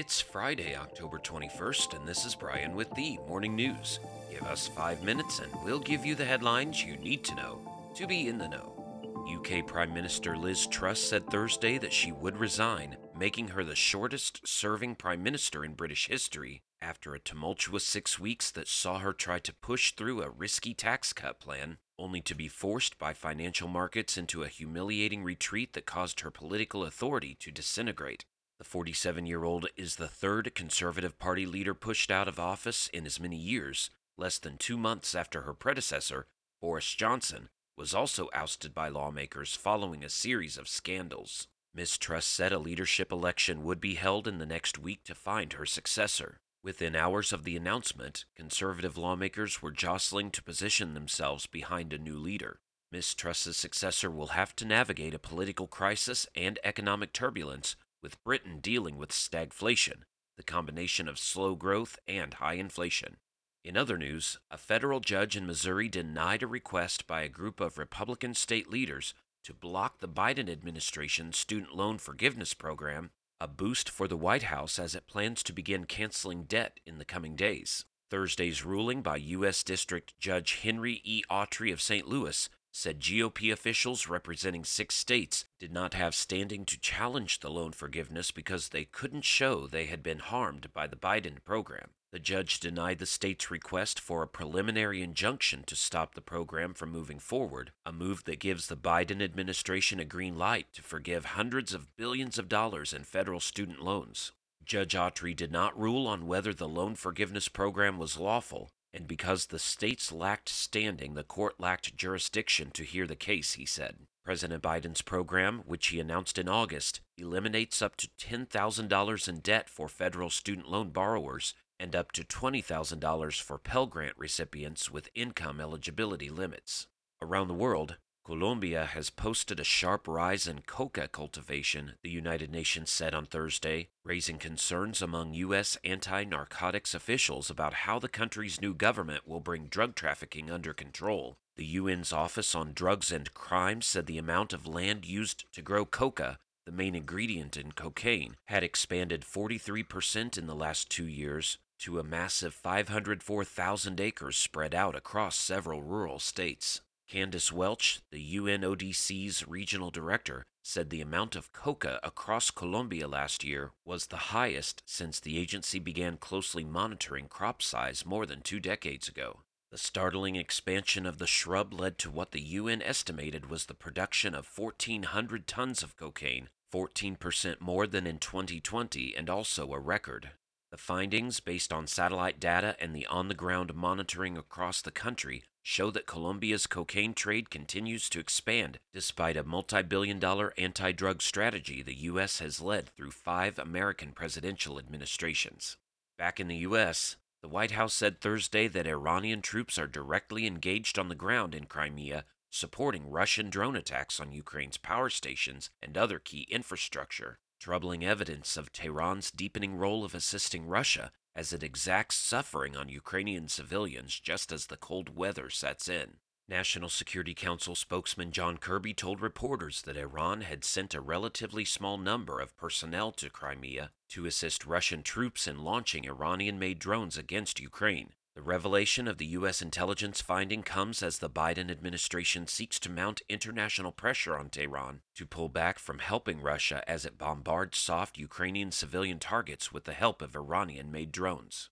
It's Friday, October 21st, and this is Brian with the Morning News. Give us five minutes and we'll give you the headlines you need to know to be in the know. UK Prime Minister Liz Truss said Thursday that she would resign, making her the shortest serving Prime Minister in British history after a tumultuous six weeks that saw her try to push through a risky tax cut plan, only to be forced by financial markets into a humiliating retreat that caused her political authority to disintegrate. The 47 year old is the third Conservative Party leader pushed out of office in as many years, less than two months after her predecessor, Boris Johnson, was also ousted by lawmakers following a series of scandals. Ms. Truss said a leadership election would be held in the next week to find her successor. Within hours of the announcement, conservative lawmakers were jostling to position themselves behind a new leader. Ms. Truss's successor will have to navigate a political crisis and economic turbulence, with Britain dealing with stagflation, the combination of slow growth and high inflation. In other news, a federal judge in Missouri denied a request by a group of Republican state leaders to block the Biden administration's student loan forgiveness program, a boost for the White House as it plans to begin canceling debt in the coming days. Thursday's ruling by U.S. District Judge Henry E. Autrey of St. Louis said GOP officials representing six states did not have standing to challenge the loan forgiveness because they couldn't show they had been harmed by the Biden program. The judge denied the state's request for a preliminary injunction to stop the program from moving forward, a move that gives the Biden administration a green light to forgive hundreds of billions of dollars in federal student loans. Judge Autrey did not rule on whether the loan forgiveness program was lawful, and because the states lacked standing, the court lacked jurisdiction to hear the case, he said. President Biden's program, which he announced in August, eliminates up to $10,000 in debt for federal student loan borrowers and up to $20,000 for Pell Grant recipients with income eligibility limits. Around the world, Colombia has posted a sharp rise in coca cultivation, the United Nations said on Thursday, raising concerns among U.S. anti narcotics officials about how the country's new government will bring drug trafficking under control. The UN's Office on Drugs and Crime said the amount of land used to grow coca the main ingredient in cocaine, had expanded 43% in the last two years, to a massive 504,000 acres spread out across several rural states. Candice Welsch, the UNODC's regional director, said the amount of coca across Colombia last year was the highest since the agency began closely monitoring crop size more than two decades ago. The startling expansion of the shrub led to what the UN estimated was the production of 1,400 tons of cocaine, 14% more than in 2020, and also a record. Findings, based on satellite data and the on the ground monitoring across the country, show that Colombia's cocaine trade continues to expand despite a multi billion dollar anti drug strategy the U.S. has led through five American presidential administrations. Back in the U.S., the White House said Thursday that Iranian troops are directly engaged on the ground in Crimea, supporting Russian drone attacks on Ukraine's power stations and other key infrastructure troubling evidence of Tehran's deepening role of assisting Russia as it exacts suffering on Ukrainian civilians just as the cold weather sets in. National Security Council spokesman John Kirby told reporters that Iran had sent a relatively small number of personnel to Crimea to assist Russian troops in launching Iranian made drones against Ukraine. The revelation of the U.S. intelligence finding comes as the Biden administration seeks to mount international pressure on Tehran to pull back from helping Russia as it bombards soft Ukrainian civilian targets with the help of Iranian made drones.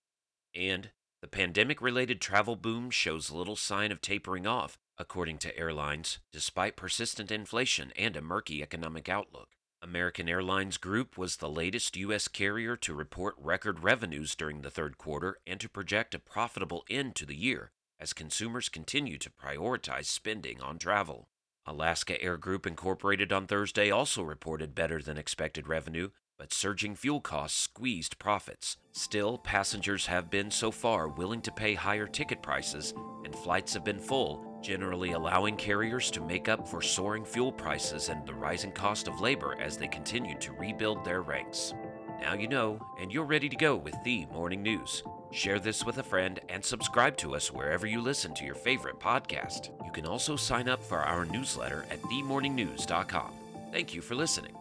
And the pandemic related travel boom shows little sign of tapering off, according to airlines, despite persistent inflation and a murky economic outlook. American Airlines Group was the latest U.S. carrier to report record revenues during the third quarter and to project a profitable end to the year as consumers continue to prioritize spending on travel. Alaska Air Group Incorporated on Thursday also reported better than expected revenue, but surging fuel costs squeezed profits. Still, passengers have been so far willing to pay higher ticket prices, and flights have been full generally allowing carriers to make up for soaring fuel prices and the rising cost of labor as they continue to rebuild their ranks. Now you know, and you're ready to go with the morning news. Share this with a friend and subscribe to us wherever you listen to your favorite podcast. You can also sign up for our newsletter at themorningnews.com. Thank you for listening.